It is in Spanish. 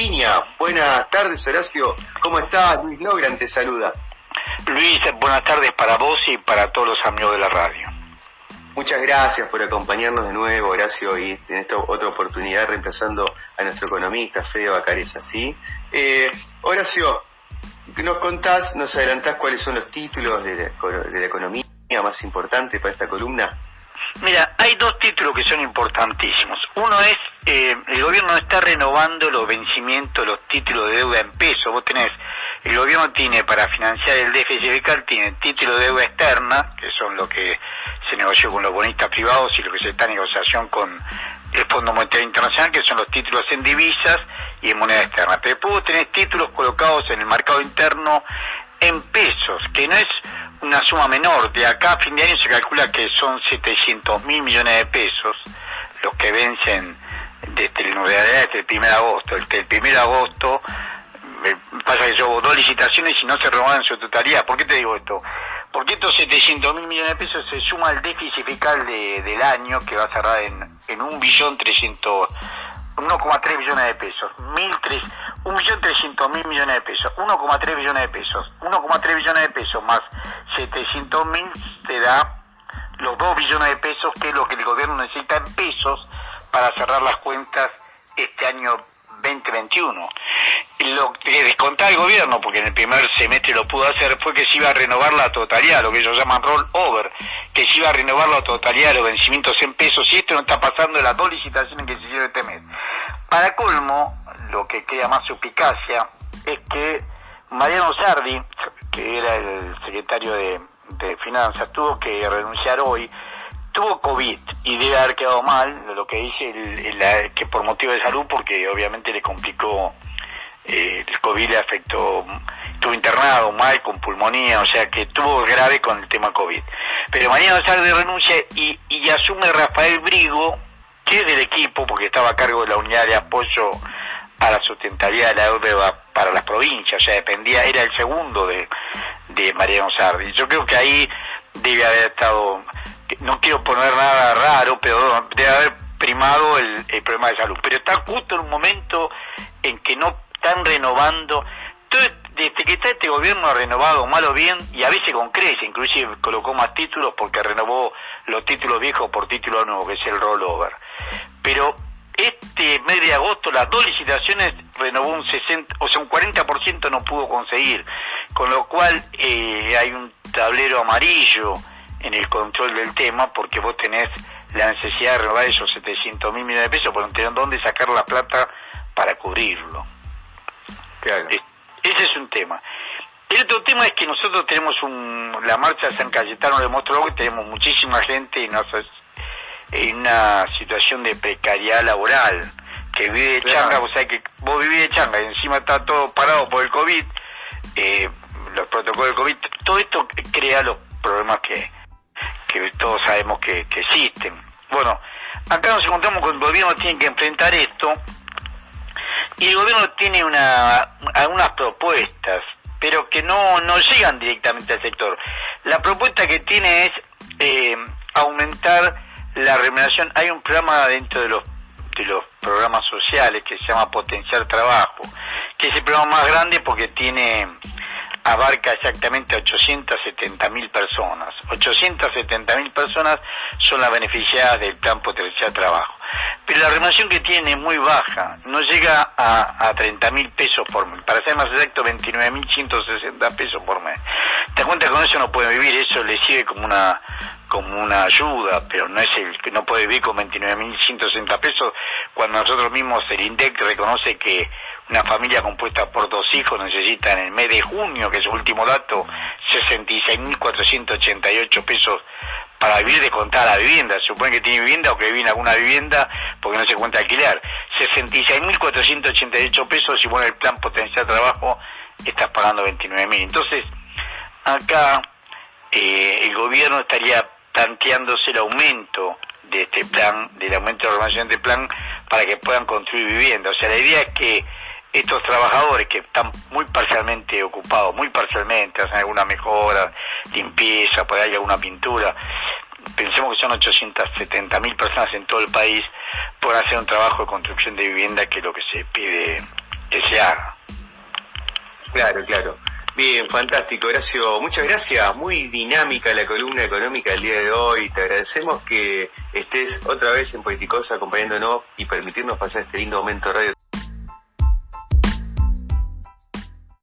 línea. Buenas tardes, Horacio. ¿Cómo estás? Luis Logran te saluda. Luis, buenas tardes para vos y para todos los amigos de la radio. Muchas gracias por acompañarnos de nuevo, Horacio, y en esta otra oportunidad reemplazando a nuestro economista, Fede Bacareza, ¿sí? Eh, Horacio, nos contás, nos adelantás cuáles son los títulos de la, economía más importantes para esta columna? Mira, hay dos títulos que son importantísimos. Uno es, eh, el gobierno está renovando los vencimientos, los títulos de deuda en peso. Vos tenés, el gobierno tiene para financiar el déficit fiscal, tiene títulos de deuda externa, que son lo que se negoció con los bonistas privados y lo que se está en negociación con el Fondo Monetario Internacional, que son los títulos en divisas y en moneda externa. Pero después tenés títulos colocados en el mercado interno en pesos, que no es una suma menor. De acá a fin de año se calcula que son 700 mil millones de pesos los que vencen desde el, desde el 1 de agosto. Desde el 1 de agosto pasa que yo dos licitaciones y no se renovan en su totalidad. ¿Por qué te digo esto? Porque estos 700 mil millones de pesos se suma al déficit fiscal de, del año que va a cerrar en, en 1.300 1,3 billones de pesos, 1.300.000 millones de pesos, 1,3 billones de pesos, 1,3 billones de pesos más 700.000 te da los 2 billones de pesos que es lo que el gobierno necesita en pesos para cerrar las cuentas este año 2021. Lo que descontaba el gobierno, porque en el primer semestre lo pudo hacer, fue que se iba a renovar la totalidad, lo que ellos llaman roll over, que se iba a renovar la totalidad de los vencimientos en pesos, y esto no está pasando en las dos licitaciones que se hicieron este mes. Para colmo, lo que crea más suspicacia es que Mariano Sardi, que era el secretario de, Finanzas, tuvo que renunciar hoy tuvo COVID y debe haber quedado mal, que dice el, que por motivo de salud, porque obviamente le complicó, eh, el COVID le afectó, estuvo internado mal con pulmonía, o sea que estuvo grave con el tema COVID. Pero mañana sale de renuncia y, y asume Rafael Brigo, que es del equipo, porque estaba a cargo de la unidad de apoyo a la sustentabilidad de la deuda para las provincias, o sea, dependía, era el segundo de, de Mariano Sardi. Yo creo que ahí debe haber estado no quiero poner nada raro, pero el, problema de salud. Pero está justo en un momento en que no están renovando. desde que está este gobierno ha renovado mal o bien, y a veces con crece, inclusive colocó más títulos porque renovó los títulos viejos por título nuevo, que es el rollover. Pero este mes de agosto las dos licitaciones renovó un 60, o sea, un 40% no pudo conseguir, con lo cual eh, hay un tablero amarillo en el control del tema porque vos tenés la necesidad de renovar esos 700 mil millones de pesos, pero no tenés dónde sacar la plata para cubrirlo. ese es un tema. El otro tema es que nosotros tenemos un, la marcha de San Cayetano demostró que tenemos muchísima gente en una situación de precariedad laboral, que vive de changa, o sea que vos vivís de changa y encima está todo parado por el COVID, eh, los protocolos del COVID, todo esto crea los problemas que, que todos sabemos que, existen. Bueno, acá nos encontramos con el gobierno tiene que enfrentar esto y el gobierno tiene una, algunas propuestas, pero que no, no llegan directamente al sector. La propuesta que tiene es eh, aumentar la remuneración. Hay un programa dentro de los de los programas sociales que se llama Potenciar Trabajo, que es el programa más grande porque tiene abarca exactamente 870 mil personas. 870 mil personas son las beneficiadas del plan potencial trabajo. Pero la remuneración que tiene es muy baja, no llega a, a 30 mil pesos por mes, para ser más exacto 29 mil 160 pesos por mes. Te das cuenta con eso no puede vivir, eso le sirve como una como una ayuda, pero no es el que no puede vivir con 29 mil 160 pesos cuando nosotros mismos el INDEC reconoce que una familia compuesta por dos hijos necesita en el mes de junio, que es el último dato, 66.488 pesos para vivir de contar la vivienda. Se supone que tiene vivienda o que vive en alguna vivienda porque no se cuenta alquilar. 66.488 pesos y bueno, el plan potencial trabajo estás pagando 29.000. Entonces, acá eh, el gobierno estaría planteándose el aumento de este plan, del aumento de la organización del plan, para que puedan construir vivienda. O sea, la idea es que estos trabajadores que están muy parcialmente ocupados, muy parcialmente, hacen alguna mejora, limpieza, por ahí alguna pintura, pensemos que son 870 mil personas en todo el país, por hacer un trabajo de construcción de vivienda que es lo que se pide que se haga. Claro, claro. Bien, fantástico, Horacio. Muchas gracias. Muy dinámica la columna económica del día de hoy. Te agradecemos que estés otra vez en Politicosa acompañándonos y permitirnos pasar este lindo momento radio.